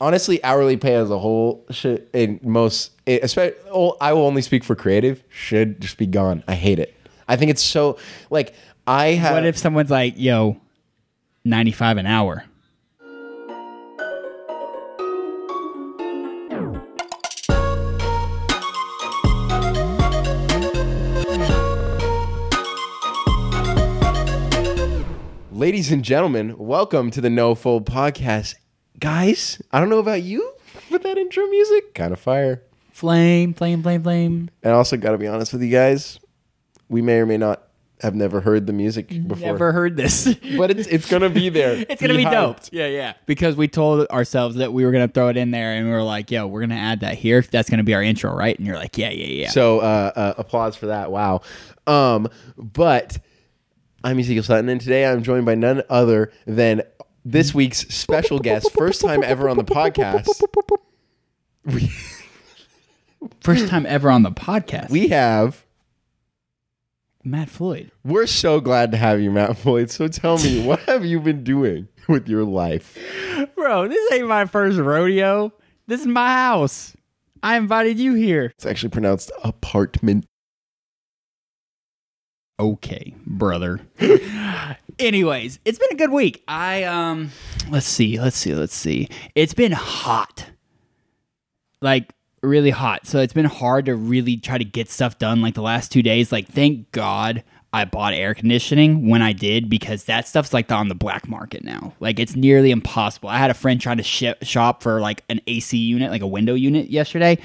honestly, hourly pay as a whole should in most, eh, especially, oh, I will only speak for creative. Should just be gone. I hate it. I think it's so like I have. What if someone's like, "Yo, ninety five an hour"? Ladies and gentlemen, welcome to the No Fold Podcast. Guys, I don't know about you, but that intro music, kind of fire. Flame, flame, flame, flame. And also, got to be honest with you guys, we may or may not have never heard the music before. Never heard this. But it's, it's going to be there. it's gonna be dope. Yeah, yeah. Because we told ourselves that we were gonna throw it in there, and we were like, "Yo, we're gonna add that here. That's gonna be our intro, right?" And you're like, "Yeah, yeah, yeah." So uh, uh, applause for that. Wow. Um, but I'm Ezekiel Sutton, and today I'm joined by none other than this week's special guest, first time ever on the podcast. We, First time ever on the podcast. we have. Matt Floyd. We're so glad to have you, Matt Floyd. So tell me, what have you been doing with your life? Bro, this ain't my first rodeo. This is my house. I invited you here. It's actually pronounced apartment. Okay, brother. Anyways, it's been a good week. I um let's see, let's see, let's see. It's been hot. Like really hot. So it's been hard to really try to get stuff done like the last 2 days. Like thank God I bought air conditioning when I did because that stuff's like on the black market now. Like it's nearly impossible. I had a friend trying to shop for like an AC unit, like a window unit yesterday.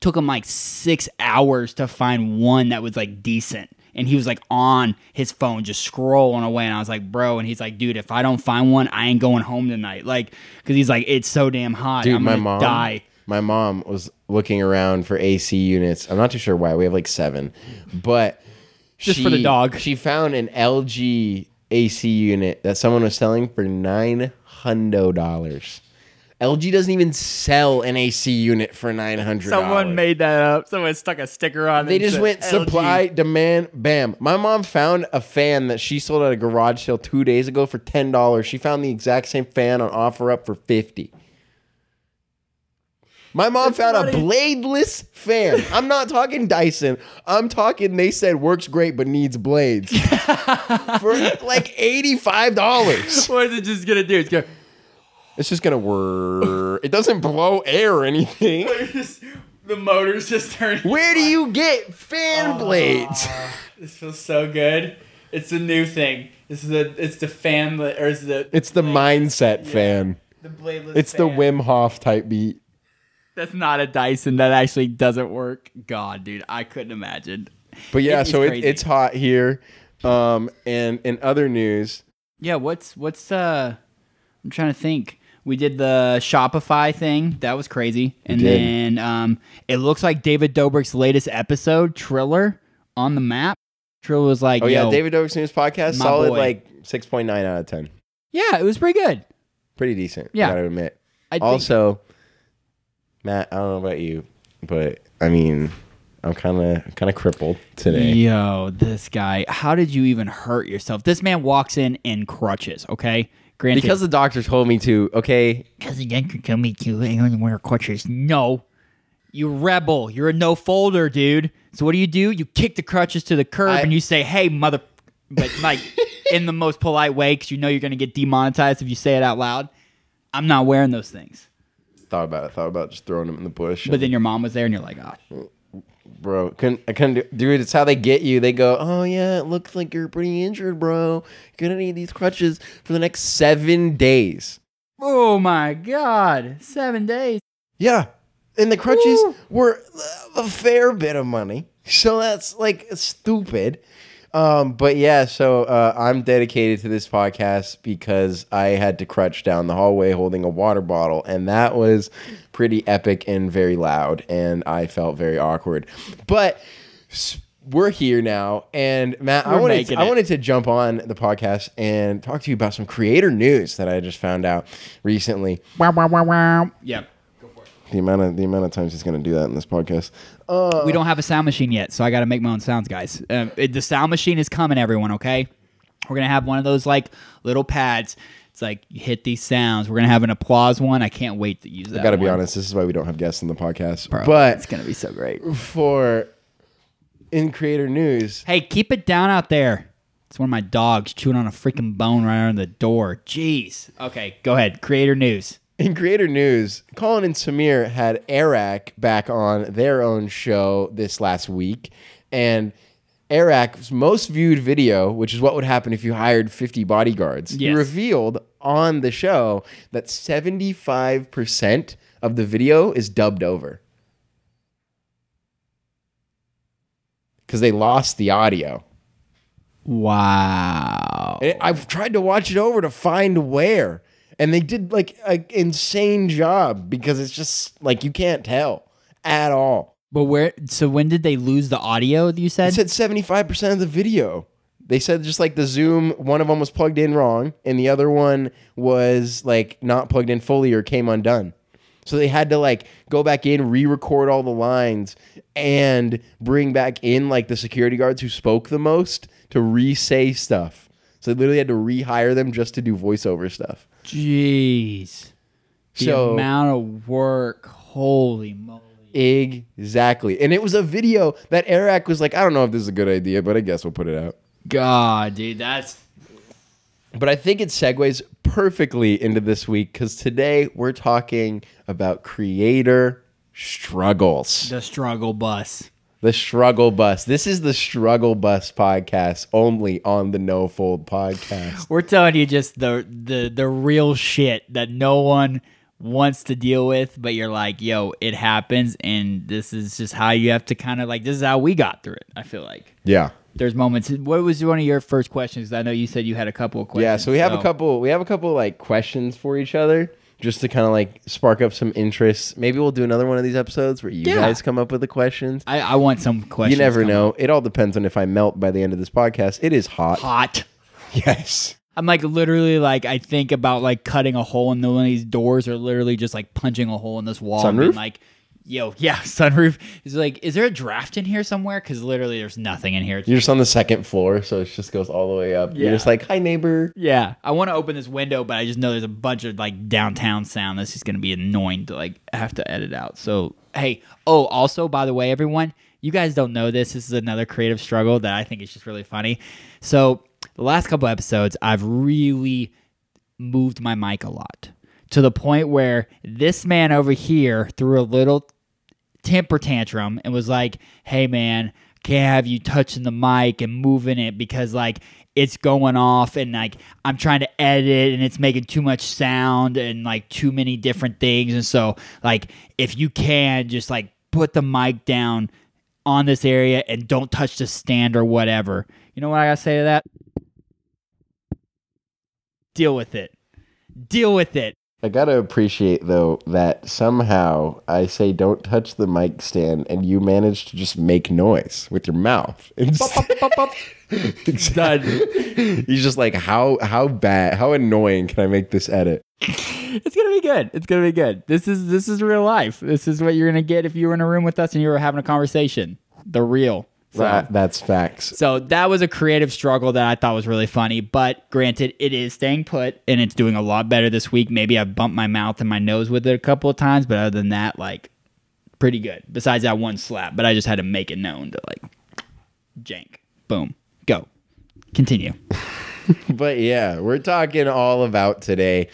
Took him like 6 hours to find one that was like decent and he was like on his phone just scrolling away and i was like bro and he's like dude if i don't find one i ain't going home tonight like because he's like it's so damn hot Dude, i'm my gonna mom. die My mom was looking around for AC units. I'm not too sure why. We have like seven, but Just for the dog. She found an LG AC unit that someone was selling for nine hundred dollars. LG doesn't even sell an AC unit for nine hundred. someone made that up someone stuck a sticker on it They just went LG. supply, demand, bam. My mom found a fan that she sold at a garage sale two days ago for ten dollars. She found the exact same fan on OfferUp for fifty. My mom found a bladeless fan. I'm not talking Dyson. I'm talking. They said works great but needs blades for like eighty five dollars. what is it just gonna do it's gonna It's just gonna whir. It doesn't blow air or anything. the motor's just turning Where do you get fan blades? this feels so good it's a new thing this is the it's the fan or is the It's the mindset fan. the bladeless It's the. Wim Hof type beat. That's not a Dyson. That actually doesn't work. God, dude, I couldn't imagine. But yeah, It so it, it's hot here. Um, and in other news, Yeah, what's what's uh I'm trying to think. We did the Shopify thing. That was crazy. And then um it looks like David Dobrik's latest episode, Triller, on the map. Triller was like, oh yeah, Yo, David Dobrik's news podcast, my solid boy. like six point nine out of ten, Yeah, it was pretty good. pretty decent. Yeah. gotta admit. I think, Also, Matt, I don't know about you, but I mean, I'm kind of kind of crippled today. Yo, this guy. How did you even hurt yourself? This man walks in in crutches, okay? Granted, Because the doctor told me to. Okay, Because the yanker told me to I only wear crutches. No. You rebel. You're a no folder, dude. So what do you do? You kick the crutches to the curb I- and you say, hey, mother. But like in the most polite way because you know you're going to get demonetized if you say it out loud. I'm not wearing those things. thought about it. Thought about just throwing him in the bush. But then your mom was there and you're like, ah. Bro. Couldn't I couldn't do, dude? It's how they get you. They go, oh yeah, it looks like you're pretty injured, bro. You're gonna need these crutches for the next seven days. Oh my God. Seven days. Yeah, and the crutches Woo. were a fair bit of money, so that's like stupid. Um, but yeah, so uh, I'm dedicated to this podcast because I had to crutch down the hallway holding a water bottle, and that was pretty epic and very loud, and I felt very awkward. But we're here now, and Matt, I We're wanted making I wanted to jump on the podcast and talk to you about some creator news that I just found out recently. Wow, wow, wow, wow. Yep. The amount of the amount of times he's going to do that in this podcast. Uh, We don't have a sound machine yet, so I got to make my own sounds, guys. Um, it- the sound machine is coming, everyone. Okay, we're gonna have one of those like little pads It's like you hit these sounds. We're gonna have an applause one. I can't wait to use that. I gotta be one. honest. This is why we don't have guests in the podcast. Bro, but it's gonna be so great. for in creator news, Hey, keep it down out there. It's one of my dogs chewing on a freaking bone right under the door. Jeez. Okay, go ahead. Creator news. In creator news, Colin and Samir had Airrack back on their own show this last week, and Airrack's most viewed video, which is what would happen if you hired 50 bodyguards, he Yes. revealed on the show that 75% of the video is dubbed over. Because they lost the audio. Wow. And I've tried to watch it over to find where. And they did like an insane job because it's just like you can't tell at all. But where? So when did they lose the audio? You It said. said 75% of the video. They said just like the Zoom, one of them was plugged in wrong and the other one was like not plugged in fully or came undone. So they had to like go back in, re-record all the lines and bring back in like the security guards who spoke the most to re-say stuff. So they literally had to rehire them just to do voiceover stuff. Jeez. The So- amount of work. Holy moly. Exactly. And it was a video that Airrack was like, I don't know if this is a good idea, but I guess we'll put it out. God, dude, that's But I think it segues perfectly into this week because today we're talking about creator struggles. the struggle bus. The struggle bus. This is the struggle bus podcast only on the No Fold podcast. We're telling you just the the the real shit that no one wants to deal with, but you're like, yo, it happens, and this is just how you have to kind of like. This is how we got through it. I feel like Yeah. there's moments. What was one of your first questions? I know you said you had a couple of questions. Yeah, so we have a couple we have a couple like questions for each other just to kind of like spark up some interest. Maybe we'll do another one of these episodes where you Yeah. guys come up with the questions. I, I want some questions. You never know. It all depends on if I melt by the end of this podcast. It is hot. Hot. Yes. I'm like literally like I think about like cutting a hole in the, one of these doors or literally just like punching a hole in this wall and Sunroof? like, yo, yeah, sunroof. Is like, is there a draft in here somewhere? Because literally there's nothing in here. You're just on the second floor, so it just goes all the way up. Yeah. You're just like, hi neighbor. Yeah, I want to open this window, but I just know there's a bunch of like downtown sound This is gonna be annoying to like have to edit out. So hey, oh, also by the way, everyone, you guys don't know this. This is another creative struggle that I think is just really funny. So the last couple episodes, I've really moved my mic a lot to the point where this man over here threw a little temper tantrum and was like, "Hey man, can't have you touching the mic and moving it because like it's going off and like I'm trying to edit and it's making too much sound and like too many different things and so like if you can just like put the mic down on this area and don't touch the stand or whatever." You know what I got to say to that? Deal with it. Deal with it. I gotta appreciate though that somehow I say don't touch the mic stand, and you manage to just make noise with your mouth. Exactly. He's just like, how how bad, how annoying can I make this edit? It's gonna be good. It's gonna be good. This is this is real life. This is what you're gonna get if you were in a room with us and you were having a conversation. The real. So, That, that's facts. so that was a creative struggle that I thought was really funny. But granted, it is staying put and it's doing a lot better this week. Maybe I bumped my mouth and my nose with it a couple of times, but other than that, like pretty good. Besides that one slap, but I just had to make it known to like jank. Boom. Go. Continue. But yeah, we're talking all about today,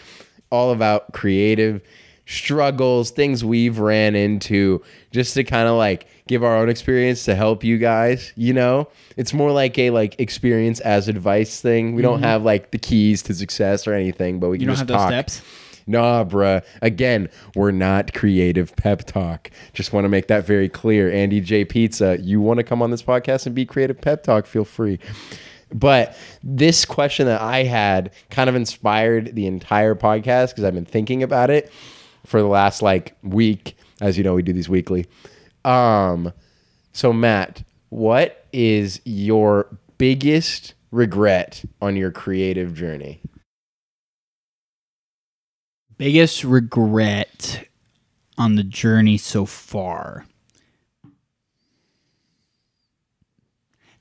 all about creative struggles, things we've ran into, just to kind of like give our own experience to help you guys. You know, it's more like a like experience as advice thing. We don't mm-hmm. have like the keys to success or anything, but we You can don't just have those talk. steps? Nah, bruh. Again, we're not creative pep talk. Just want to make that very clear. Andy J Pizza, you want to come on this podcast and be creative pep talk? Feel free. But this question that I had kind of inspired the entire podcast because I've been thinking about it for the last like week. As you know, we do these weekly. Um, so Matt, what is your biggest regret on your creative journey? Biggest regret on the journey so far.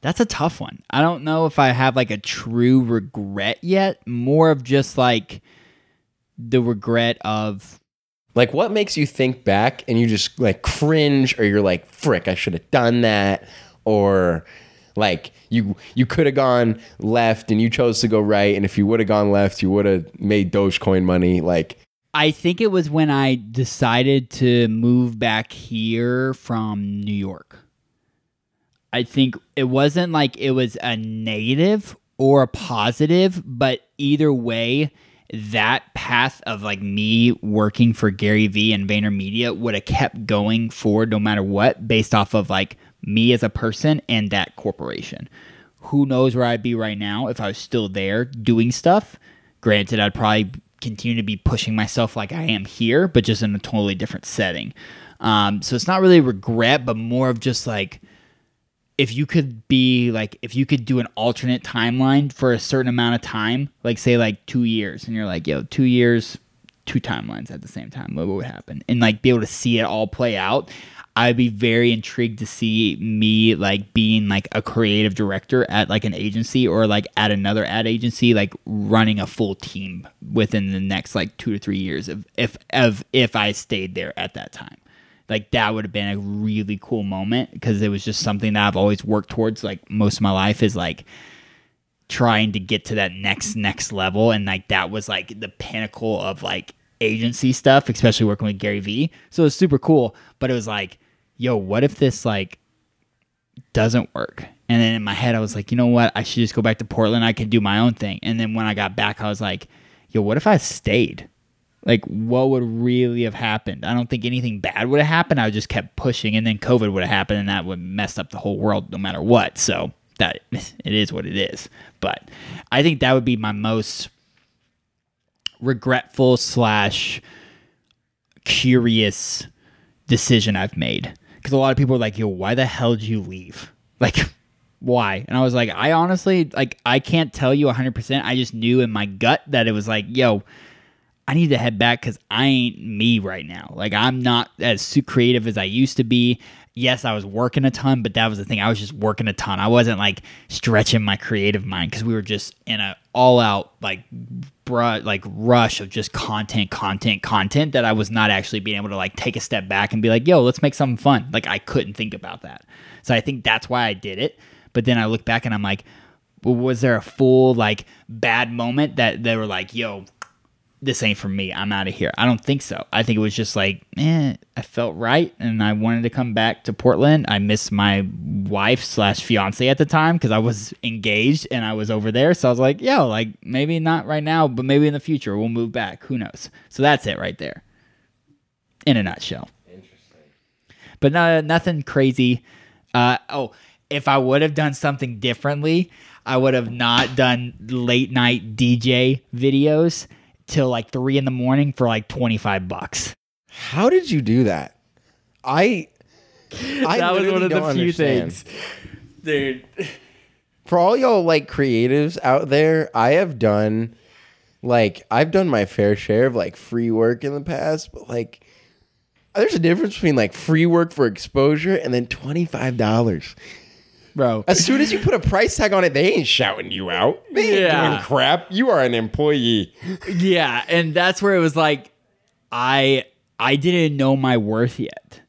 That's a tough one. I don't know if I have like a true regret yet. More of just like the regret of Like, what makes you think back and you just like cringe, or you're like, "Frick, I should have done that," or like you you could have gone left and you chose to go right, and if you would have gone left, you would have made Dogecoin money. Like, I think it was when I decided to move back here from New York. I think it wasn't like it was a negative or a positive, but either way, that path of like me working for Gary Vee and VaynerMedia would have kept going forward no matter what, based off of like me as a person and that corporation. Who knows where I'd be right now if I was still there doing stuff? Granted, I'd probably continue to be pushing myself like I am here, but just in a totally different setting. Um, so it's not really regret, but more of just like if you could be like if you could do an alternate timeline for a certain amount of time, like say like two years, and you're like, yo, two years, two timelines at the same time, what would happen? And like be able to see it all play out. I'd be very intrigued to see me like being like a creative director at like an agency or like at another ad agency, like running a full team within the next like two to three years of if of if I stayed there at that time like that would have been a really cool moment because it was just something that I've always worked towards like most of my life is like trying to get to that next next level. And like that was like the pinnacle of like agency stuff especially working with Gary Vee so it was super cool but it was like yo what if this like doesn't work? And then in my head I was like you know what? I should just go back to Portland. I can do my own thing. And then when I got back I was like yo what if I stayed like what would really have happened? I don't think anything bad would have happened. I just kept pushing and then covid would have happened and that would mess up the whole world no matter what. So that it is what it is. But i think that would be my most regretful slash curious decision i've made. Because a lot of people are like yo why the hell did you leave? Like why? And i was like i honestly like i can't tell you 100% i just knew in my gut that it was like yo I need to head back because I ain't me right now. Like I'm not as creative as I used to be. Yes, I was working a ton, but that was the thing. I was just working a ton. I wasn't like stretching my creative mind because we were just in a all out like bruh, like rush of just content, content, content that I was not actually being able to like take a step back and be like, yo, let's make something fun. Like I couldn't think about that. So I think that's why I did it. But then I look back and I'm like, was there a full like bad moment that they were like, yo, this ain't for me. I'm out of here. I don't think so. I think it was just like, eh, I felt right, and I wanted to come back to Portland. I missed my wife slash fiance at the time because I was engaged and I was over there. So I was like, yo, like maybe not right now, but maybe in the future we'll move back. Who knows? So that's it right there, in a nutshell. Interesting. But no, nothing crazy. Uh, oh, if I would have done something differently, I would have not done late night DJ videos till like three in the morning for like 25 bucks. How did you do that? I, I that was one of the few understand. things. Dude. For all y'all like creatives out there, I have done like I've done my fair share of like free work in the past, but like there's a difference between like free work for exposure and then twenty five dollars. Bro. As soon as you put a price tag on it, they ain't shouting you out. They ain't Yeah. doing crap. You are an employee. Yeah, and that's where it was like I I didn't know my worth yet.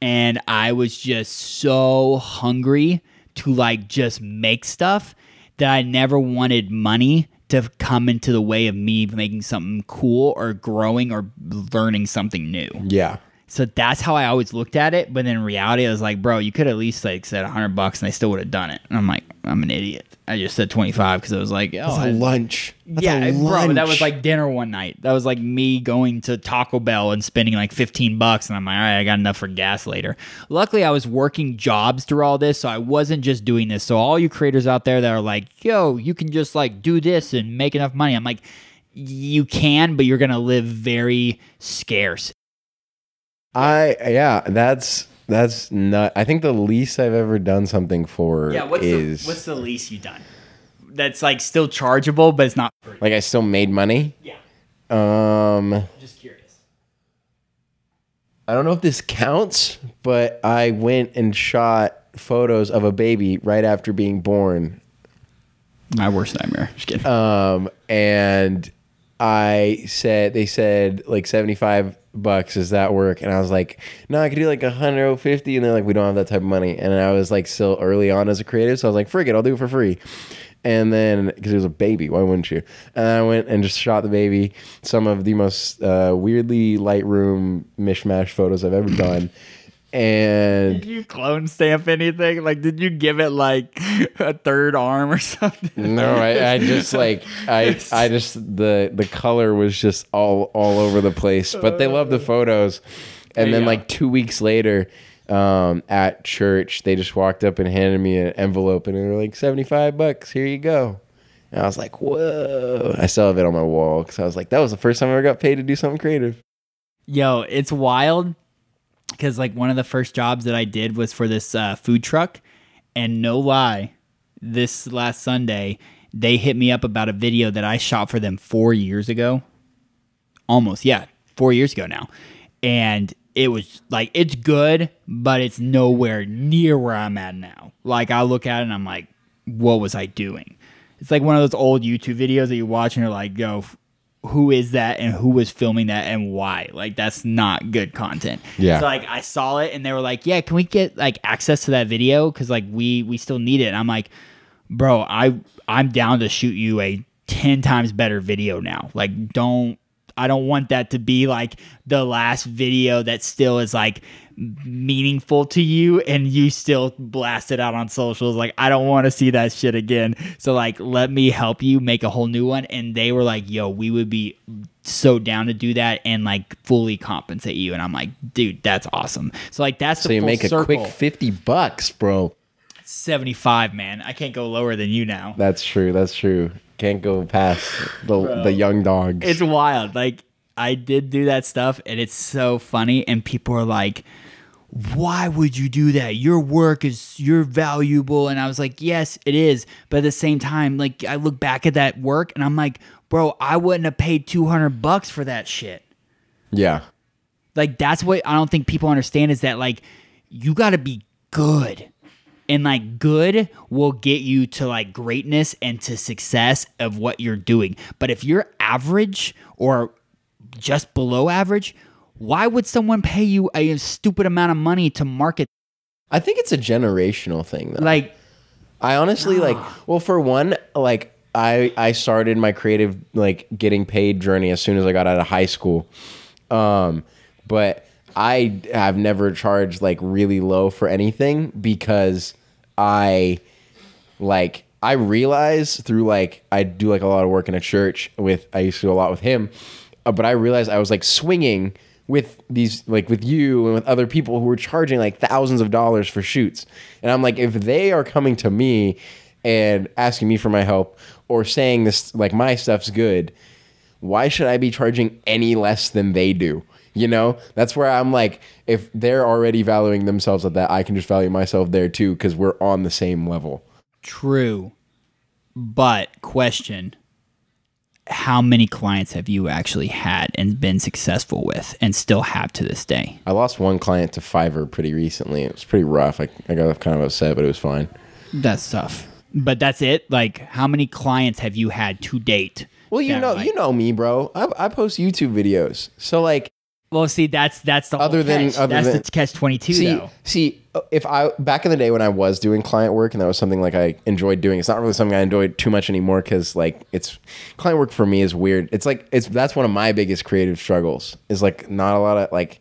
And I was just so hungry to like just make stuff that I never wanted money to come into the way of me making something cool or growing or learning something new. Yeah. So that's how I always looked at it. But in reality, I was like, bro, you could at least like said hundred bucks, and I still would have done it. And I'm like, I'm an idiot. I just said twenty five because I was like, oh, That's I- a lunch. That's yeah, a bro, that was like dinner one night. That was like me going to Taco Bell and spending like 15 bucks. And I'm like, all right, I got enough for gas later. Luckily, I was working jobs through all this. So I wasn't just doing this. So, all you creators out there that are like, yo, you can just like do this and make enough money. I'm like, you can, but you're going to live very scarce. I yeah, that's that's not. I think the least I've ever done something for is the, what's the least you done? That's like still chargeable, but it's not free. like I still made money. Yeah, Um, just curious. I don't know if this counts, but I went and shot photos of a baby right after being born My worst nightmare. Just kidding. um, and I said they said like seventy five bucks. Does that work? And I was like, no, I could do like a hundred. And they're like, we don't have that type of money. And I was like, still early on as a creative, so I was like, frig it, I'll do it for free. And then because it was a baby, why wouldn't you? And I went and just shot the baby. Some of the most uh, weirdly Lightroom mishmash photos I've ever done. And did you clone stamp anything? Like, did you give it like a third arm or something? No, I, I just like I I just the the color was just all all over the place. But they love the photos. And then like two weeks later, um, at church, they just walked up and handed me an envelope and they were like seventy five bucks. Here you go. And I was like, whoa! I still have it on my wall because I was like, that was the first time I ever got paid to do something creative. Yo, it's wild because like one of the first jobs that I did was for this uh, food truck, and no lie, this last Sunday they hit me up about a video that I shot for them four years ago, almost yeah, four years ago now, and it was like it's good, but it's nowhere near where I'm at now. Like I look at it and I'm like, what was I doing? It's like one of those old YouTube videos that you watch and you're like, yo, who is that and who was filming that and why? Like that's not good content. Yeah. So like I saw it and they were like, yeah, can we get like access to that video? Cause like we we still need it. And I'm like, bro, I I'm down to shoot you a ten times better video now. Like don't I don't want that to be like the last video that still is like meaningful to you and you still blast it out on socials. Like, I don't want to see that shit again. So, like, let me help you make a whole new one. And they were like, yo, we would be so down to do that and like fully compensate you. And I'm like, dude, that's awesome. So, like, that's So the you make a quick fifty bucks, bro. 75, man. I can't go lower than you now. That's true. That's true. Can't go past the the young dogs. It's wild. Like I did do that stuff and it's so funny and people are like why would you do that? Your work is you're valuable and I was like, "Yes, it is." But at the same time, like I look back at that work and I'm like, "Bro, I wouldn't have paid 200 bucks for that shit." yeah. Like that's what I don't think people understand is that like you got to be good. And like good will get you to like greatness and to success of what you're doing. But if you're average or just below average, why would someone pay you a stupid amount of money to market I think it's a generational thing though. like I honestly like well for one like I I started my creative like getting paid journey as soon as I got out of high school. Um but I have never charged like really low for anything because I like I realize through like I do like a lot of work in a church with I used to do a lot with him, uh, but I realized I was like swinging with these like with you and with other people who were charging like thousands of dollars for shoots, and I'm like if they are coming to me and asking me for my help or saying this like my stuff's good, why should I be charging any less than they do? You know, that's where I'm like, if they're already valuing themselves at that, I can just value myself there too because we're on the same level. true. But question how many clients have you actually had and been successful with and still have to this day? I lost one client to Fiverr pretty recently. It was pretty rough. I, I got kind of upset, but it was fine. That's tough. But that's it. Like, how many clients have you had to date? Well, you know, like- you know me, bro. I, I post YouTube videos, so like, Well, see, that's that's the Other than- catch. other that's than- the catch twenty two see, though. see, uh, if I back in the day when I was doing client work and that was something like I enjoyed doing, it's not really something I enjoy too much anymore because like it's client work for me is weird. It's like it's that's one of my biggest creative struggles. Is like not a lot of like.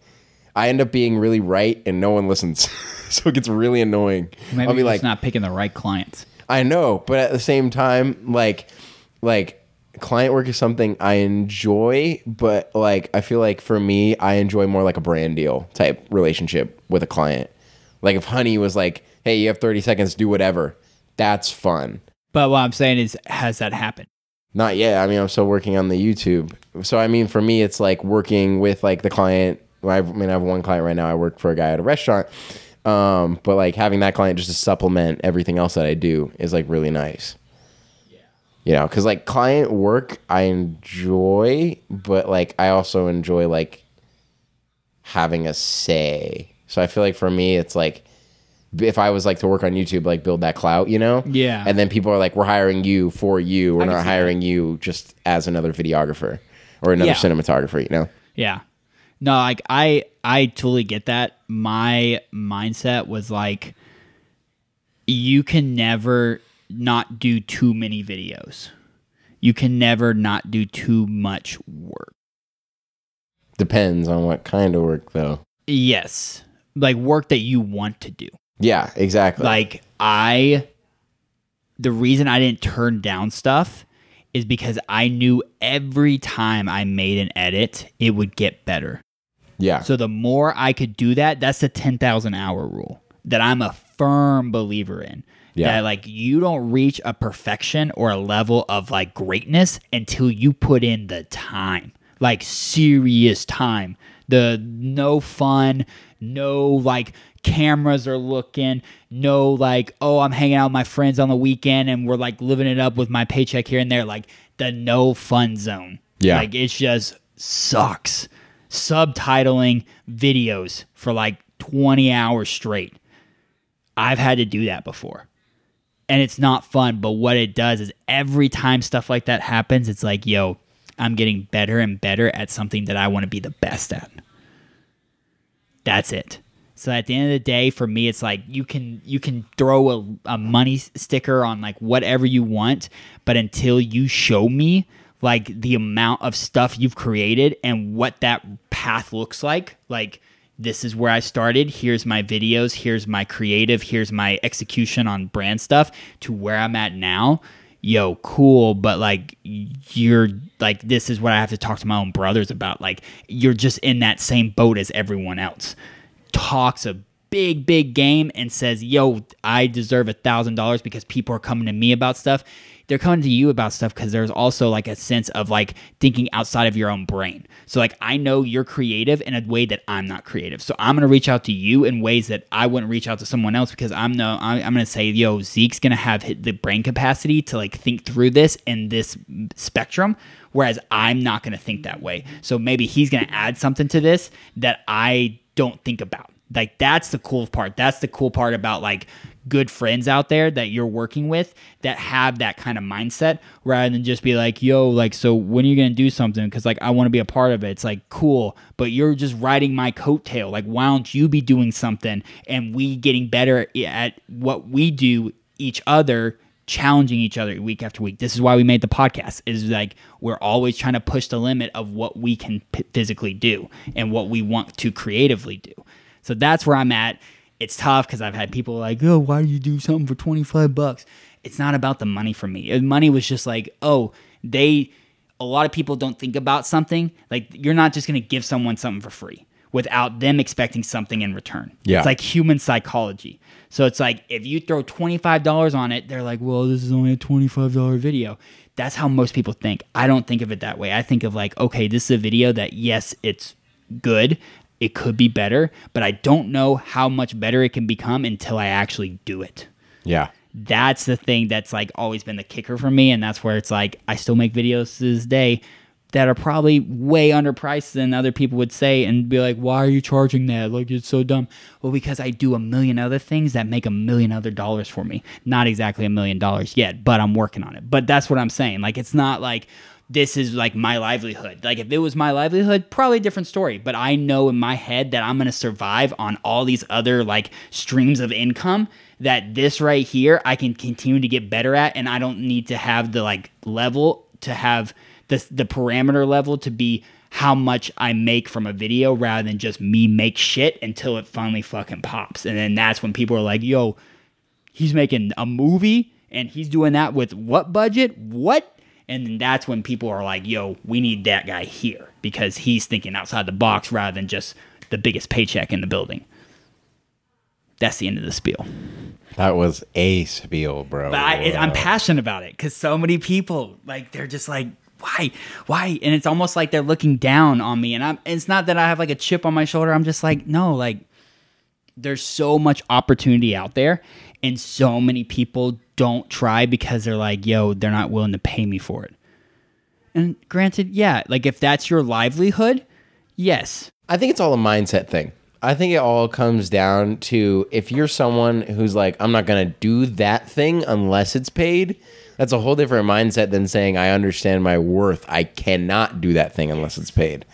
I end up being really right and no one listens, so it gets really annoying. Maybe I'll be like, not picking the right clients. I know, but at the same time, like, like client work is something I enjoy, but like I feel like for me, I enjoy more like a brand deal type relationship with a client. Like if Honey was like, "Hey, you have thirty seconds, do whatever," that's fun. But what I'm saying is, has that happened? Not yet. I mean, I'm still working on the YouTube. So I mean, for me, it's like working with like the client. I mean, I have one client right now. I work for a guy at a restaurant. Um, but like having that client just to supplement everything else that I do is like really nice. You know, because like client work I enjoy, but like I also enjoy like having a say. So I feel like for me, it's like if I was like to work on YouTube, like build that clout, you know? Yeah. And then people are like, we're hiring you for you. We're can not hiring you just as another videographer or another Yeah. cinematographer, you know? Yeah. No, like I I totally get that. My mindset was like you can never not do too many videos. You can never not do too much work. Depends on what kind of work, though. Yes. Like work that you want to do. Yeah, exactly. Like I the reason I didn't turn down stuff is because I knew every time I made an edit, it would get better. yeah. So the more I could do that, that's the 10,000 hour rule that I'm a firm believer in. Yeah. That like you don't reach a perfection or a level of like greatness until you put in the time. Like serious time. The no fun, no like cameras are looking, no like, oh, I'm hanging out with my friends on the weekend and we're like living it up with my paycheck here and there. Like the no fun zone. Yeah. Like it just sucks. Subtitling videos for like 20 hours straight. I've had to do that before. And it's not fun, but what it does is every time stuff like that happens, it's like, yo, I'm getting better and better at something that I want to be the best at. That's it. So at the end of the day, for me, it's like you can you can throw a, a money sticker on like whatever you want, but until you show me like the amount of stuff you've created and what that path looks like, like this is where I started. Here's my videos. Here's my creative. Here's my execution on brand stuff to where I'm at now. Yo, cool. But like, you're like, this is what I have to talk to my own brothers about. Like, you're just in that same boat as everyone else. Talks a big, big game and says, yo, I deserve a thousand dollars because people are coming to me about stuff. They're coming to you about stuff because there's also like a sense of like thinking outside of your own brain. So like I know you're creative in a way that I'm not creative. So I'm gonna reach out to you in ways that I wouldn't reach out to someone else because I'm no I'm, I'm gonna say yo Zeke's gonna have the brain capacity to like think through this in this spectrum, whereas I'm not gonna think that way. So maybe he's gonna add something to this that I don't think about. Like that's the cool part. That's the cool part about like good friends out there that you're working with that have that kind of mindset rather than just be like, yo, like, so when are you going to do something? Because, like, I want to be a part of it. It's like, cool, but you're just riding my coattail. Like, why don't you be doing something and we getting better at what we do each other? challenging each other week after week this is why we made the podcast is like we're always trying to push the limit of what we can p- physically do and what we want to creatively do so that's where i'm at it's tough because I've had people like, oh, why do you do something for 25 bucks? It's not about the money for me. Uh, Money was just like, oh, they, a lot of people don't think about something. Like, you're not just going to give someone something for free without them expecting something in return. Yeah. It's like human psychology. So it's like, if you throw $25 on it, they're like, well, this is only a $25 video. That's how most people think. I don't think of it that way. I think of like, okay, this is a video that, yes, it's good it could be better, but I don't know how much better it can become until I actually do it. yeah. That's the thing that's like always been the kicker for me, and that's where it's like I still make videos to this day that are probably way underpriced than other people would say and be like, why are you charging that? Like it's so dumb. Well, because I do a million other things that make a million other dollars for me. Not exactly a million dollars yet, but I'm working on it. But that's what I'm saying. Like it's not like this is like my livelihood. Like if it was my livelihood, probably a different story. But I know in my head that I'm gonna survive on all these other like streams of income. That this right here I can continue to get better at, and I don't need to have the like level to have the the parameter level to be how much I make from a video rather than just me make shit until it finally fucking pops. And then that's when people are like, yo, he's making a movie and he's doing that with what budget? What? And then that's when people are like, yo, we need that guy here because he's thinking outside the box rather than just the biggest paycheck in the building. That's the end of the spiel. That was a spiel, bro. But I, I'm passionate about it because so many people like they're just like, why, why? And it's almost like they're looking down on me. And I'm. It's not that I have like a chip on my shoulder. I'm just like, no, like there's so much opportunity out there, and so many people don't try because they're like, yo, they're not willing to pay me for it. And granted, yeah, like if that's your livelihood, yes, I think it's all a mindset thing. I think it all comes down to if you're someone who's like, I'm not gonna do that thing unless it's paid. That's a whole different mindset than saying I understand my worth. I cannot do that thing unless it's paid.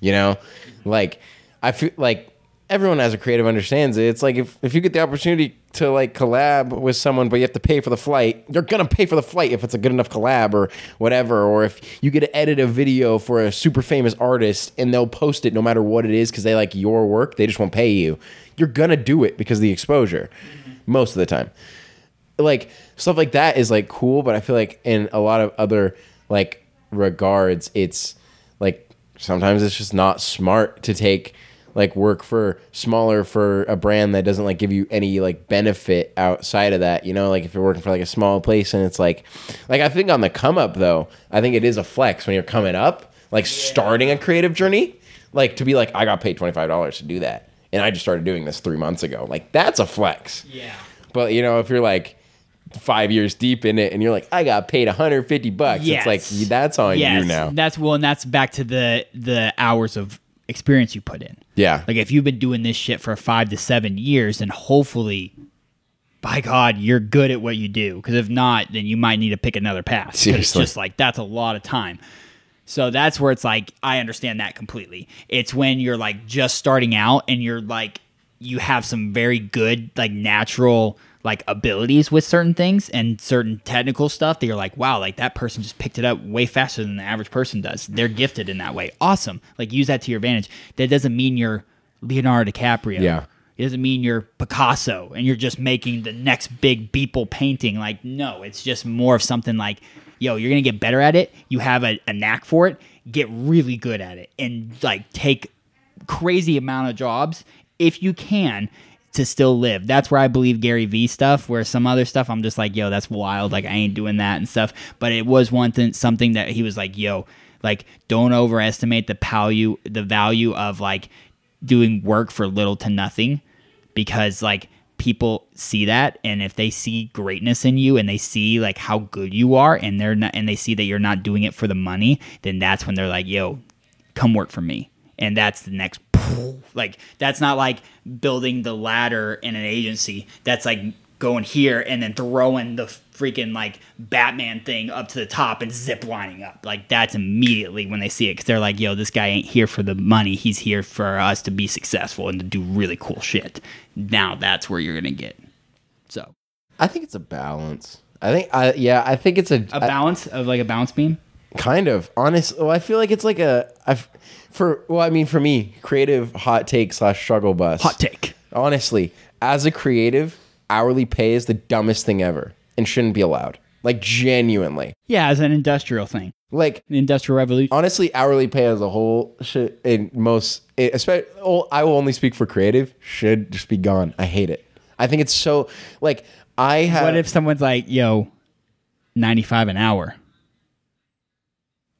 You know, like I feel like everyone as a creative understands it. It's like if, if you get the opportunity to like collab with someone, but you have to pay for the flight, you're gonna pay for the flight if it's a good enough collab or whatever. Or if you get to edit a video for a super famous artist and they'll post it no matter what it is because they like your work, they just won't pay you. You're gonna do it because of the exposure mm-hmm. most of the time. Like stuff like that is like cool, but I feel like in a lot of other like regards, it's like sometimes it's just not smart to take like work for smaller for a brand that doesn't like give you any like benefit outside of that you know like if you're working for like a small place and it's like like i think on the come up though i think it is a flex when you're coming up like starting a creative journey like to be like i got paid $25 to do that and i just started doing this three months ago like that's a flex Yeah. but you know if you're like five years deep in it and you're like i got paid 150 bucks Yes. it's like that's on yes. you now That's well, and that's back to the the hours of experience you put in. Yeah Like if you've been doing this shit for five to seven years, then hopefully, by God, you're good at what you do. Because if not, then you might need to pick another path. Seriously. It's just like that's a lot of time. So that's where it's like I understand that completely. It's when you're like just starting out and you're like you have some very good like natural like abilities with certain things and certain technical stuff that you're like, wow, like that person just picked it up way faster than the average person does. They're gifted in that way. Awesome. Like use that to your advantage. That doesn't mean you're Leonardo DiCaprio. Yeah. It doesn't mean you're Picasso and you're just making the next big Beeple painting. Like, no, it's just more of something like, yo, you're gonna get better at it. You have a, a knack for it. Get really good at it and like take crazy amount of jobs if you can to still live. That's where I believe Gary Vee stuff. Where some other stuff, I'm just like, yo, that's wild. Like I ain't doing that and stuff. But it was one thing, something that he was like, yo, like don't overestimate the value, the value of like doing work for little to nothing, because like people see that and if they see greatness in you and they see like how good you are and they're not and they see that you're not doing it for the money then that's when they're like yo come work for me and that's the next like that's not like building the ladder in an agency. That's like going here and then throwing the freaking like batman thing up to the top and zip lining up. Like that's immediately when they see it because they're like yo this guy ain't here for the money. He's here for us to be successful and to do really cool shit. Now that's where you're gonna get. So. I think it's a balance. I think i yeah i think it's a a balance of like a balance beam Kind of. Honestly, Well, I feel like it's like a I've for well, I mean for me, creative hot take slash struggle bus. hot take Honestly, as a creative, hourly pay is the dumbest thing ever and shouldn't be allowed. Like genuinely. yeah as an industrial thing Like the industrial revolution honestly, hourly pay as a whole should in most eh, it, especially oh, I will only speak for creative should just be gone. I hate it. I think it's so like I have What if someone's like, yo, 95 an hour?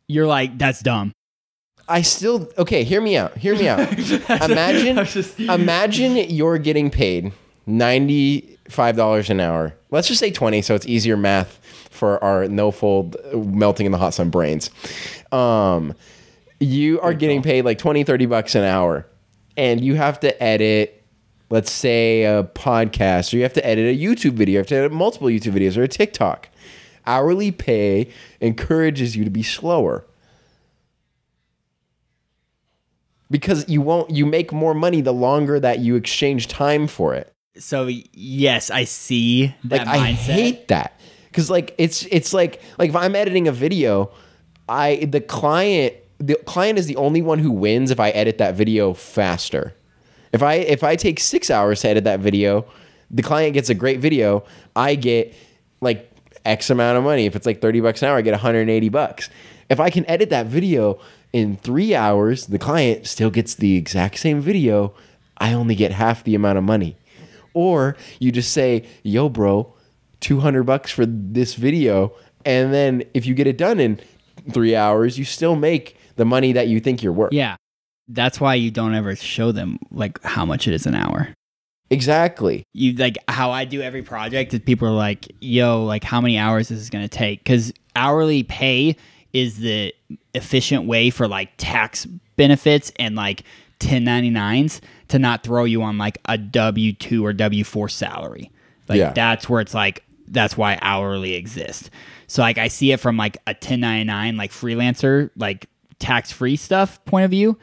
You're like, that's dumb. I still okay. Hear me out. Hear me out. imagine, imagine you're getting paid ninety five dollars an hour. Let's just say twenty, so it's easier math for our no fold melting in the hot sun brains. Um, you are getting paid like 20, 30 bucks an hour, and you have to edit. Let's say a podcast, or you have to edit a YouTube video. You have to edit multiple YouTube videos or a TikTok. Hourly pay encourages you to be slower. Because you won't you make more money the longer that you exchange time for it. So, yes, I see that like i hate that. Because like it's it's like like if i'm editing a video i the client the client is the only one who wins if i edit that video faster. If i if i take six hours to edit that video the client gets a great video i get like x amount of money. If it's like 30 bucks an hour i get 180 bucks. If i can edit that video in three hours the client still gets the exact same video. I only get half the amount of money. Or you just say yo bro 200 bucks for this video and then if you get it done in three hours you still make the money that you think you're worth. Yeah. That's why you don't ever show them like how much it is an hour. Exactly You like how I do every project is people are like, yo, like how many hours is this gonna take? Because hourly pay is the efficient way for like tax benefits and like 1099s to not throw you on like a W two or W four salary. Like Yeah. that's where it's like that's why hourly exists. So like I see it from like a 1099 like freelancer like tax free stuff point of view.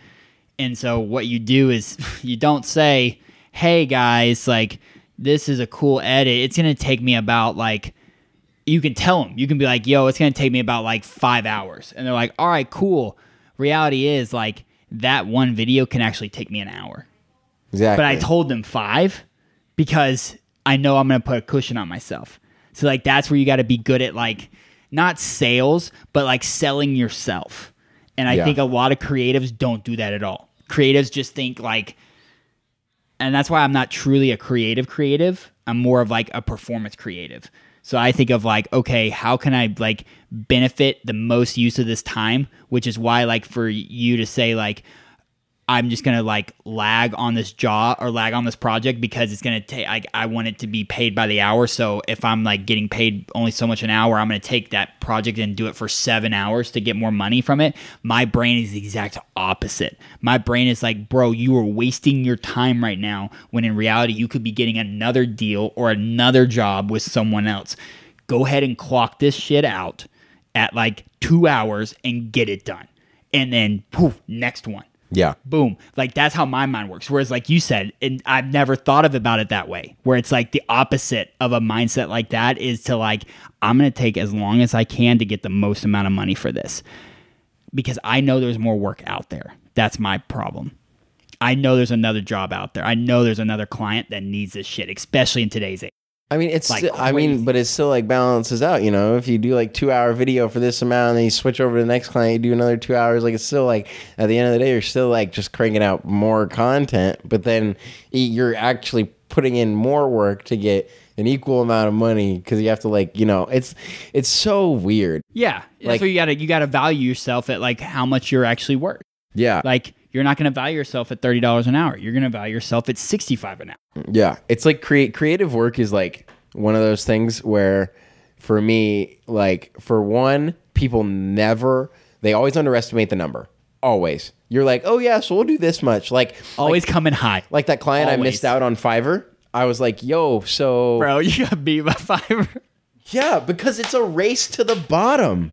And so what you do is you don't say, "Hey guys, like this is a cool edit. It's to take me about like you can tell them. You can be like, "Yo, it's to take me about like 5 hours." And they're like, "All right, cool." Reality is like that one video can actually take me an hour. Exactly. But I told them 5 because I know I'm to put a cushion on myself. So like that's where you got to be good at like not sales, but like selling yourself. And I Yeah. think a lot of creatives don't do that at all. Creatives just think like and that's why I'm not truly a creative creative. I'm more of like a performance creative. So I think of like, okay, how can I like benefit the most use of this time? Which is why like for you to say like I'm just gonna like lag on this job or lag on this project because it's gonna take like I want it to be paid by the hour. So if I'm like getting paid only so much an hour, I'm gonna take that project and do it for seven hours to get more money from it. My brain is the exact opposite. My brain is like, bro, you are wasting your time right now when in reality you could be getting another deal or another job with someone else. Go ahead and clock this shit out at like two hours and get it done. And then poof, next one yeah. boom. Like that's how my mind works. Whereas like you said and i've never thought of about it that way where it's like the opposite of a mindset like that is to like i'm gonna take as long as i can to get the most amount of money for this because i know there's more work out there. That's my problem. I know there's another job out there. I know there's another client that needs this shit especially in today's age I mean, it's. Like still, I mean, but it still like balances out. You know, if you do like two hour video for this amount, and then you switch over to the next client, you do another two hours. Like it's still like at the end of the day, you're still like just cranking out more content. But then you're actually putting in more work to get an equal amount of money because you have to like you know it's it's so weird. yeah Like- where you gotta you gotta value yourself at like how much you're actually worth Yeah, like you're not gonna value yourself at $30 an hour you're gonna value yourself at 65 an hour Yeah, it's like create creative work is like one of those things where, for me, like for one, people never they always underestimate the number. Always, you're like, oh yeah, so we'll do this much. Like always coming high like that client I missed out on Fiverr. I was like, yo, so bro. You got beat by Fiverr. yeah, because it's a race to the bottom.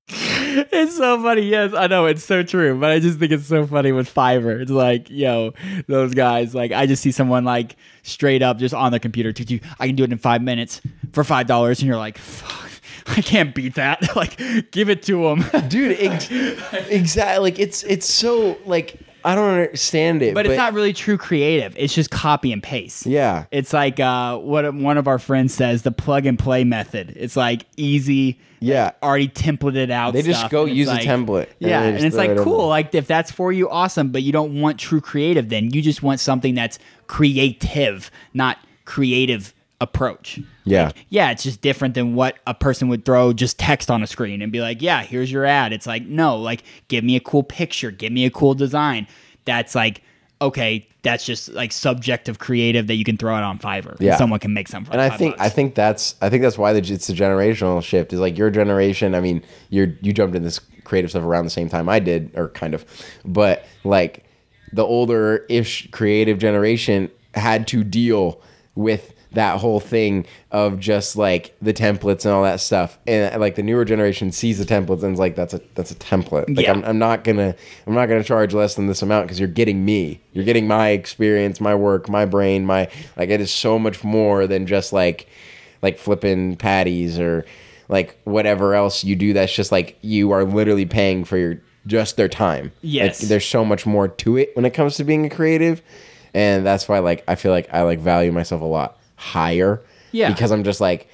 It's so funny. Yes, I know it's so true, but I just think it's so funny with Fiverr. It's like, yo, those guys. Like, I just see someone like straight up just on the computer. "Tutu, I can do it in five minutes for five dollars, and you're like, fuck, I can't beat that. like, give it to them. Dude, ex- exactly. Like it's it's so like I don't understand it. but it's not really true creative. It's just copy and paste. Yeah. It's like uh, what one of our friends says, the plug and play method. It's like easy, Yeah. already templated out. They just go use a template, Yeah, and, it's like it cool. Like if that's for you, awesome. But you don't want true creative. Then you just want something that's creative, not creative approach. Yeah. Like, yeah, it's just different than what a person would throw just text on a screen and be like, "Yeah, here's your ad." It's like, no, like give me a cool picture, give me a cool design. That's like okay, that's just like subjective creative that you can throw it on Fiverr. Yeah. Someone can make something for and I think I think that's I think that's why the, it's a generational shift. Is like your generation. I mean, you're you jumped in this creative stuff around the same time I did, or kind of, but like the older ish creative generation had to deal with that whole thing of just like the templates and all that stuff. And like the newer generation sees the templates and is like that's a that's a template. Like Yeah. I'm, I'm not gonna i'm not gonna charge less than this amount because you're getting me. You're getting my experience my work my brain my like it is so much more than just like like flipping patties or like whatever else you do that's just like you are literally paying for your just their time. Yes. like, there's so much more to it when it comes to being a creative. And that's why like i feel like i like value myself a lot higher Yeah. because i'm just like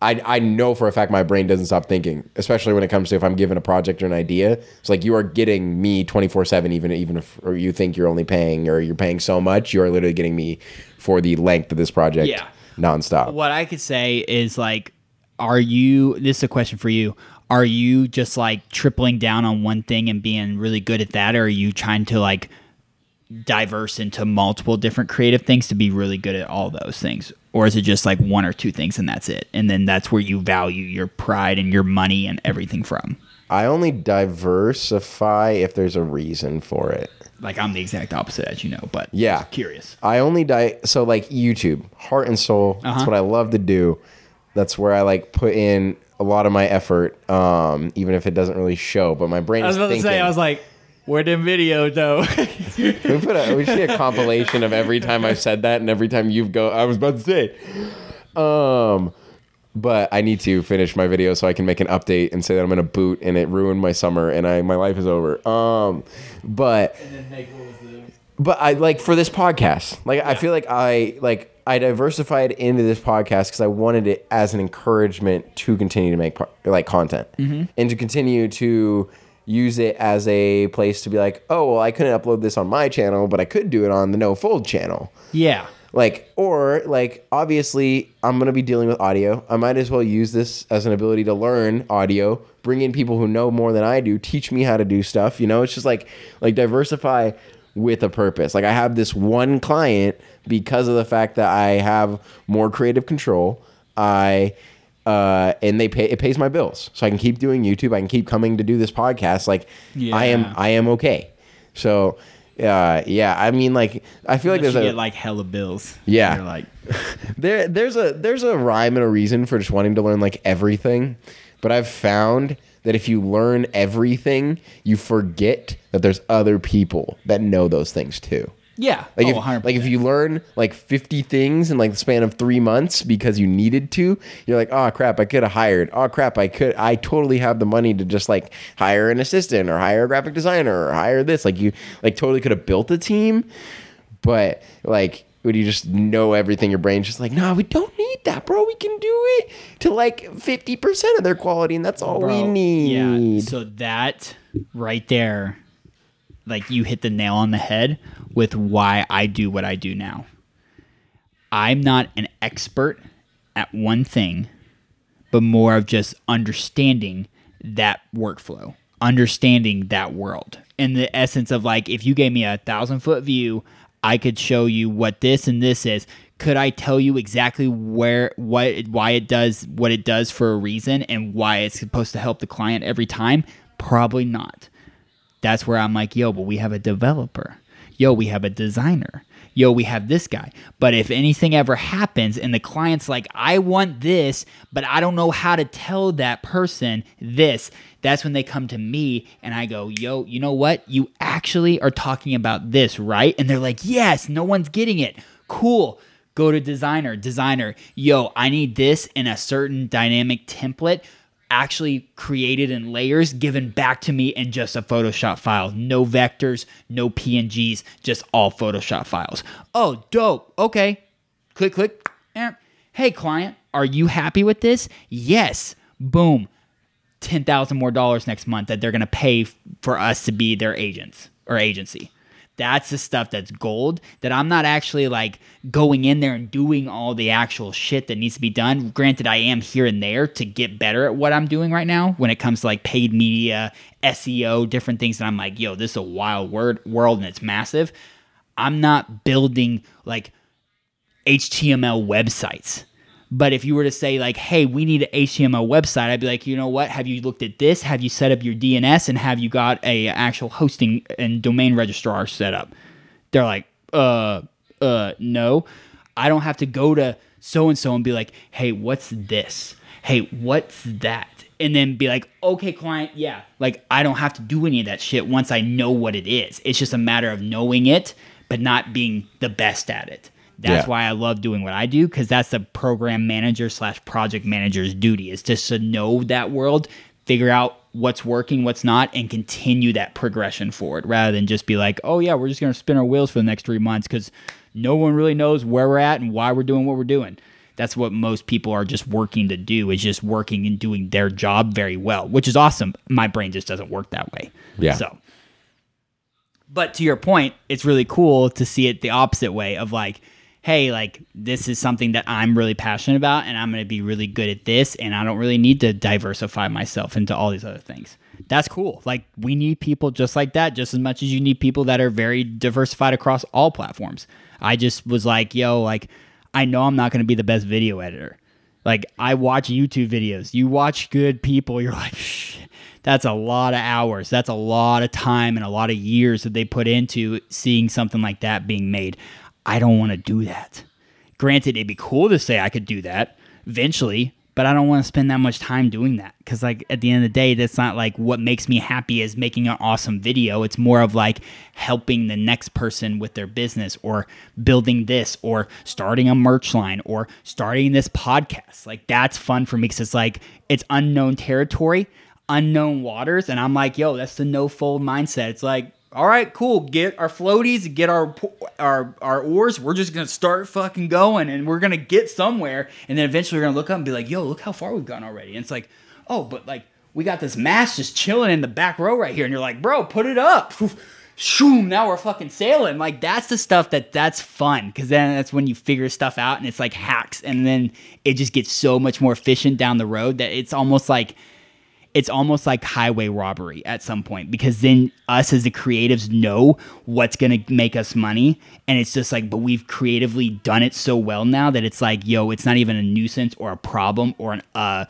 I, I know for a fact my brain doesn't stop thinking, especially when it comes to if I'm given a project or an idea. It's like you are getting me 24 seven, even even if or you think you're only paying or you're paying so much, you are literally getting me for the length of this project, Yeah. nonstop. what I could say is like, are you? This is a question for you. Are you just like tripling down on one thing and being really good at that, or are you trying to like diverse into multiple different creative things to be really good at all those things? Or is it just like one or two things and that's it? And then that's where you value your pride and your money and everything from? I only diversify if there's a reason for it. Like I'm the exact opposite, as you know. But Yeah. just curious. I only die so like YouTube, heart and soul. That's Uh-huh. what I love to do. That's where I like put in a lot of my effort, um, even if it doesn't really show. But my brain I was is about thinking. to say, I was like, where them videos though? we put a, we should see a compilation of every time I've said that and every time you've go. I was about to say, um, but I need to finish my video so I can make an update and say that I'm gonna boot and it ruined my summer and I my life is over. Um, but but I like for this podcast, like I feel like I like I diversified into this podcast because I wanted it as an encouragement to continue to make like content and to continue to use it as a place to be like, oh well, I couldn't upload this on my channel, but I could do it on the No Fold channel. yeah. Like, or like, obviously, I'm gonna be dealing with audio. I might as well use this as an ability to learn audio, bring in people who know more than I do, teach me how to do stuff. You know, it's just like, like diversify with a purpose. Like, I have this one client because of the fact that I have more creative control. I uh, and they pay it pays my bills, so I can keep doing YouTube. I can keep coming to do this podcast. Like, I am I am okay. So. Uh, yeah, I mean, like, I feel like there's you a get like hella bills. Yeah. You're like, there there's a there's a rhyme and a reason for just wanting to learn like everything but i've found that if you learn everything you forget that there's other people that know those things too yeah. like, oh, if, 100%. like if you learn like 50 things in like the span of three months because you needed to you're like oh crap i could have hired oh crap i could i totally have the money to just like hire an assistant or hire a graphic designer or hire this like you like totally could have built a team but like when you just know everything your brain's just like no we don't need that bro we can do it to like 50% of their quality and that's all we need Yeah. So that right there, like you hit the nail on the head with why I do what I do now. I'm not an expert at one thing, but more of just understanding that workflow, understanding that world. In the essence of like, if you gave me a thousand foot view, I could show you what this and this is. Could I tell you exactly where, what, why it does what it does for a reason and why it's supposed to help the client every time? Probably not that's where I'm like, yo, but we have a developer. Yo, we have a designer. Yo, we have this guy. But if anything ever happens and the client's like, I want this, but I don't know how to tell that person this, that's when they come to me and I go, yo, you know what? You actually are talking about this, right? And they're like, yes, no one's getting it. Cool. Go to designer. Designer, yo, I need this in a certain dynamic template actually created in layers given back to me in just a Photoshop file. No vectors, no PNGs, just all Photoshop files. Oh, dope. Okay. Click, click. Eh. Hey, client, are you happy with this? Yes. Boom. 10,000 more dollars next month that they're going to pay for us to be their agents or agency. That's the stuff that's gold that I'm not actually like going in there and doing all the actual shit that needs to be done. Granted, I am here and there to get better at what I'm doing right now when it comes to like paid media, SEO, different things that I'm like, yo, this is a wild word world and it's massive. I'm not building like HTML websites. But if you were to say like, "Hey, we need an HTML website," I'd be like, "You know what? Have you looked at this? Have you set up your DNS and have you got a actual hosting and domain registrar set up?" They're like, "Uh, uh, no. I don't have to go to so and so and be like, "Hey, what's this? Hey, what's that?" And then be like, "Okay, client, yeah." Like I don't have to do any of that shit once I know what it is. It's just a matter of knowing it, but not being the best at it. That's Yeah. why I love doing what I do because that's the program manager slash project manager's duty is just to know that world, figure out what's working, what's not, and continue that progression forward rather than just be like, oh yeah, we're just gonna spin our wheels for the next three months because no one really knows where we're at and why we're doing what we're doing. That's what most people are just working to do is just working and doing their job very well, which is awesome. My brain just doesn't work that way. Yeah. So but to your point, it's really cool to see it the opposite way of like, hey, like this is something that I'm really passionate about and I'm going to be really good at this and I don't really need to diversify myself into all these other things. That's cool. Like we need people just like that just as much as you need people that are very diversified across all platforms. I just was like, yo, like I know I'm not going to be the best video editor. Like I watch YouTube videos. You watch good people, you're like, Shh, that's a lot of hours. That's a lot of time and a lot of years that they put into seeing something like that being made. I don't want to do that. Granted, it'd be cool to say I could do that eventually, but I don't want to spend that much time doing that because, like, at the end of the day, that's not like what makes me happy is making an awesome video. It's more of like helping the next person with their business or building this or starting a merch line or starting this podcast. Like, that's fun for me because it's like it's unknown territory, unknown waters. And I'm like, yo, that's the no fold mindset. It's like, all right, cool. Get our floaties, get our our our oars. We're just gonna start fucking going, and we're gonna get somewhere. And then eventually, we're gonna look up and be like, "Yo, look how far we've gone already." And it's like, "Oh, but like we got this mast just chilling in the back row right here." And you're like, "Bro, put it up." Shoom, now we're fucking sailing. Like that's the stuff that that's fun because then that's when you figure stuff out and it's like hacks, and then it just gets so much more efficient down the road that it's almost like it's almost like highway robbery at some point because then us as the creatives know what's going to make us money. And it's just like but we've creatively done it so well now that it's like yo it's not even a nuisance or a problem or an uh,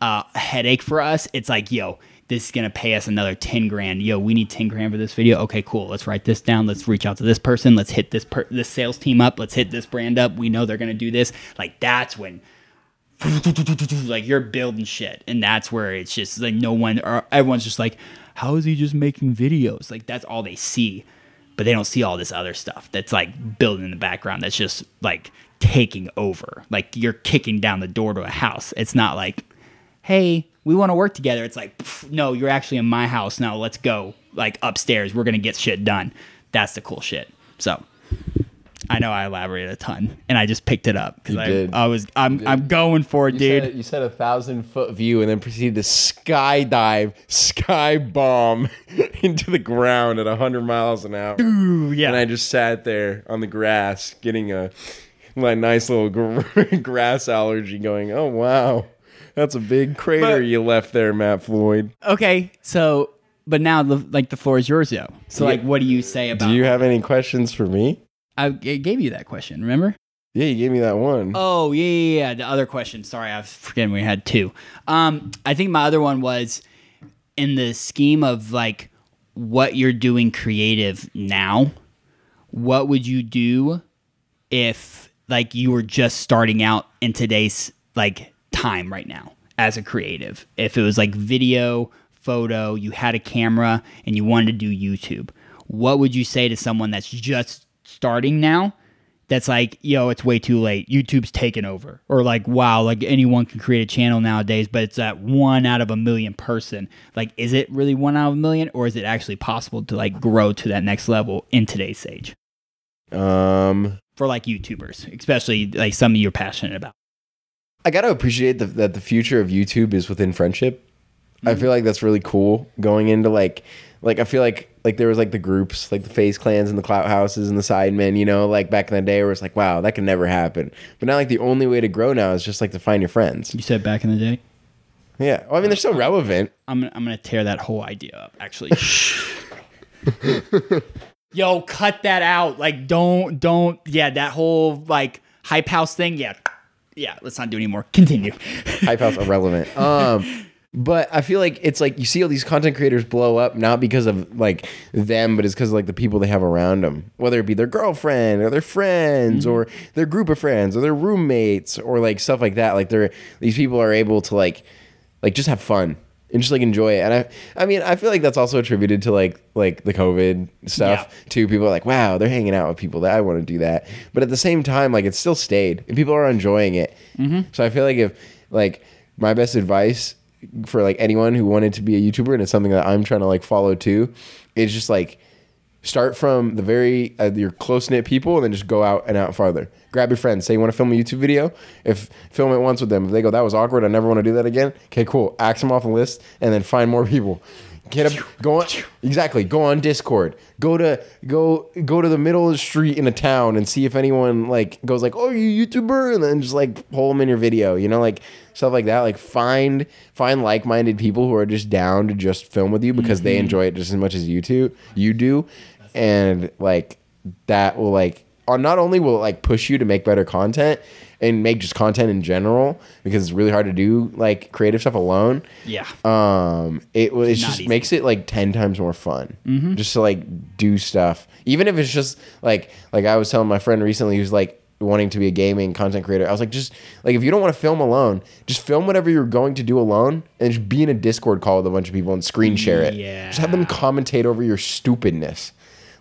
uh, headache for us. It's like yo this is going to pay us another 10 grand. Yo we need 10 grand for this video. Okay cool. Let's write this down. Let's reach out to this person. Let's hit this per- this sales team up. Let's hit this brand up. We know they're going to do this. Like that's when like you're building shit and that's where it's just like no one or everyone's just like how is he just making videos? Like that's all they see. But they don't see all this other stuff that's like building in the background that's just like taking over. Like you're kicking down the door to a house. It's not like hey we want to work together. It's like no you're actually in my house now. Let's go like upstairs. We're gonna get shit done. That's the cool shit. So I know I elaborated a ton, and I just picked it up because I, did. I was I'm I'm going for it, You dude. Said, you said a thousand foot view and then proceeded to skydive, sky bomb into the ground at hundred miles an hour. Ooh, yeah. And I just sat there on the grass getting a my nice little gr- grass allergy going, oh wow. That's a big crater But- you left there, Matt Floyd. okay, so but now like the floor is yours, yo. So like, what do you say about? Do you have any questions for me? I gave you that question. Remember? Yeah, you gave me that one. Oh yeah, yeah, yeah. The other question. Sorry, I was forgetting we had two. Um, I think my other one was in the scheme of like what you're doing creative now. What would you do if like you were just starting out in today's like time right now as a creative? If it was like video, photo, you had a camera and you wanted to do YouTube, what would you say to someone that's just starting now? That's like, yo, it's way too late. YouTube's taken over. Or like, wow, like anyone can create a channel nowadays, but it's that one out of a million person. Like, is it really one out of a million, or is it actually possible to like grow to that next level in today's age Um for like YouTubers, especially like something you're passionate about? I gotta appreciate the, that the future of YouTube is within friendship. I feel like that's really cool going into like, like I feel like like there was like the groups like the FaZe Clans and the Clout Houses and the Sidemen, you know, like back in the day where it's like, wow, that can never happen. But now like the only way to grow now is just like to find your friends. You said back in the day. Yeah, well, I mean they're still relevant. I'm gonna, I'm gonna tear that whole idea up. Actually, yo, cut that out. Like, don't, don't. Yeah, that whole like hype house thing. Yeah, yeah. Let's not do anymore. Continue. Hype House irrelevant. Um, but I feel like it's like you see all these content creators blow up not because of like them, but it's because of like the people they have around them, whether it be their girlfriend or their friends mm-hmm. or their group of friends or their roommates or like stuff like that. Like they're these people are able to like like just have fun and just like enjoy it. And I I mean I feel like that's also attributed to like like the COVID stuff Yeah. too. People are like, wow, they're hanging out with people that I want to do that. But at the same time, like it's still stayed and people are enjoying it. Mm-hmm. So I feel like if like my best advice for like anyone who wanted to be a YouTuber and it's something that I'm trying to like follow too, is just like start from the very uh, your close knit people and then just go out and out farther. Grab your friends. Say you want to film a YouTube video. If film it once with them. If they go that was awkward, I never want to do that again. Okay, cool. Axe them off the list and then find more people. Get up. Go on. Exactly. Go on Discord. Go to go go to the middle of the street in a town and see if anyone like goes like, "Oh, you YouTuber," and then just like pull them in your video. You know, like stuff like that. Like find find like minded people who are just down to just film with you because they mm-hmm. enjoy it just as much as you do. You do, and like that will like not only will it like push you to make better content and make just content in general because it's really hard to do like creative stuff alone. Yeah. Um, it it just easy. makes it like ten times more fun. Just to like do stuff, even if it's just like like I was telling my friend recently who's like wanting to be a gaming content creator. I was like, just like if you don't want to film alone, just film whatever you're going to do alone, and just be in a Discord call with a bunch of people and screen share it. Yeah. Just have them commentate over your stupidness.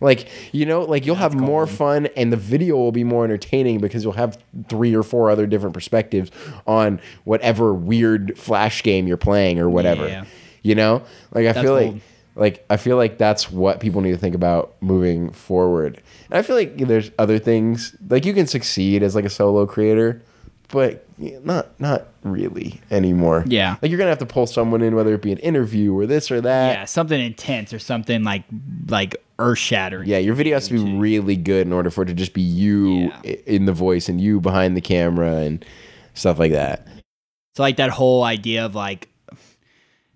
Like you know, like you'll have more fun, and the video will be more entertaining because you'll have three or four other different perspectives on whatever weird flash game you're playing or whatever. Yeah. You know, like I That's feel like like I feel like that's what people need to think about moving forward. And I feel like there's other things like you can succeed as like a solo creator, but not not really anymore. Yeah. like you're gonna have to pull someone in, whether it be an interview or this or that. yeah, something intense or something like like earth shattering. Yeah, your video has to be really good in order for it to just be you Yeah. in the voice and you behind the camera and stuff like that. So like that whole idea of like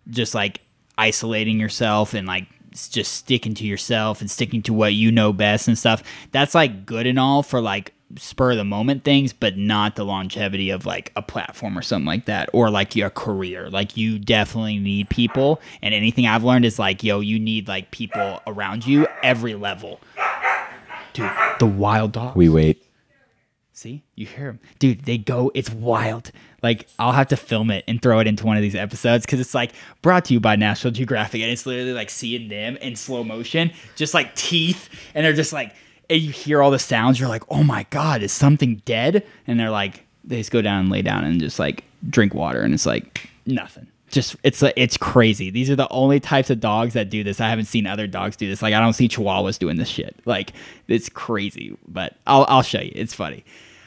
just like isolating yourself and like just sticking to yourself and sticking to what you know best and stuff. That's like good and all for like spur of the moment things, but not the longevity of like a platform or something like that or like your career. Like you definitely need people and anything I've learned is like yo, you need like people around you every level. Dude, the wild dog. We wait. See, you hear them, dude. They go. It's wild. Like I'll have to film it and throw it into one of these episodes because it's like brought to you by National Geographic, and it's literally like seeing them in slow motion, just like teeth, and they're just like, and you hear all the sounds. You're like, oh my god, is something dead? And they're like, they just go down and lay down and just like drink water, and it's like nothing. Just it's like it's crazy. These are the only types of dogs that do this. I haven't seen other dogs do this. Like I don't see Chihuahuas doing this shit. Like it's crazy. But I'll I'll show you. It's funny.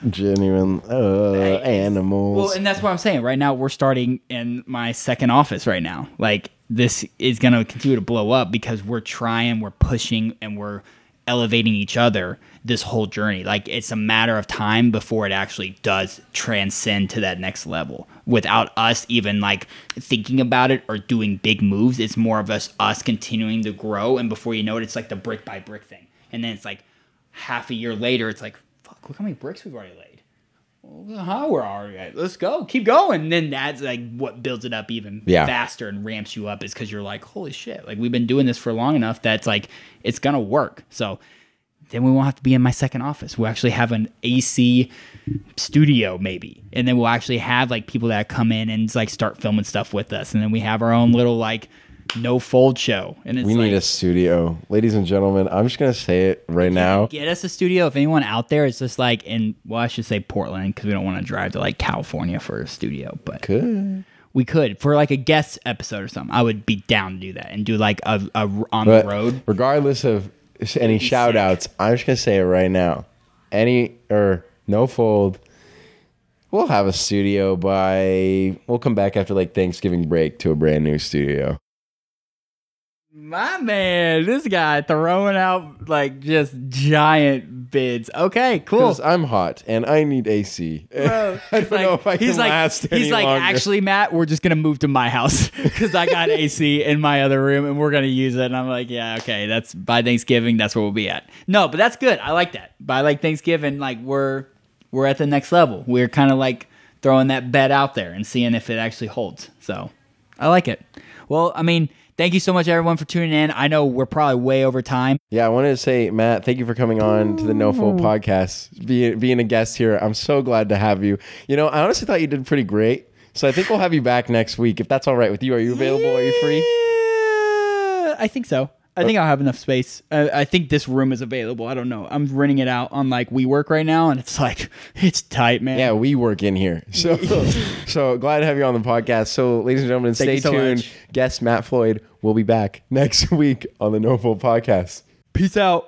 Genuine uh, animals. Well, and that's what I'm saying. Right now, we're starting in my second office right now. Like, this is going to continue to blow up because we're trying, we're pushing, and we're elevating each other this whole journey. Like, it's a matter of time before it actually does transcend to that next level without us even like thinking about it or doing big moves. It's more of us, us continuing to grow. And before you know it, it's like the brick by brick thing. And then it's like half a year later, it's like, fuck, look how many bricks we've already laid how we're at. Let's go, keep going. And then that's like what builds it up even Yeah. faster and ramps you up is because you're like, holy shit, like we've been doing this for long enough that's like it's gonna work. So then we won't have to be in my second office. We'll actually have an AC studio maybe, and then we'll actually have like people that come in and like start filming stuff with us, and then we have our own little like no fold show. And it's we like, need a studio, ladies and gentlemen. I'm just gonna say it right now. get us a studio. If anyone out there is just like in, well, I should say Portland because we don't want to drive to like California for a studio, but Good. we could for like a guest episode or something. I would be down to do that and do like a, a on But the road. regardless of any shout outs, I'm just gonna say it right now. Any or no fold. We'll have a studio by. We'll come back after like Thanksgiving break to a brand new studio. My man, this guy throwing out like just giant bids. Okay, cool. Because I'm hot and I need AC. Bro, I he's don't know if I he's can like, last he's any like, longer. actually, Matt, we're just gonna move to my house because I got AC in my other room and we're gonna use it. And I'm like, yeah, okay, that's by Thanksgiving, that's where we'll be at. No, but that's good. I like that. By like Thanksgiving, like we're we're at the next level. We're kind of like throwing that bet out there and seeing if it actually holds. So I like it. Well, I mean, thank you so much everyone for tuning in. I know we're probably way over time. Yeah, I wanted to say, Matt, thank you for coming on to the No Fold podcast, being being a guest here. I'm so glad to have you. You know, I honestly thought you did pretty great. So I think we'll have you back next week if that's all right with you. Are you available? Are you free? Yeah, I think so. I think I'll have enough space. I, I think this room is available. I don't know. I'm renting it out on like WeWork right now, and it's like it's tight, man. Yeah, we work in here. So so glad to have you on the podcast. So ladies and gentlemen, Thank stay so tuned. much. Guest Matt Floyd will be back next week on the No Fold podcast. Peace out.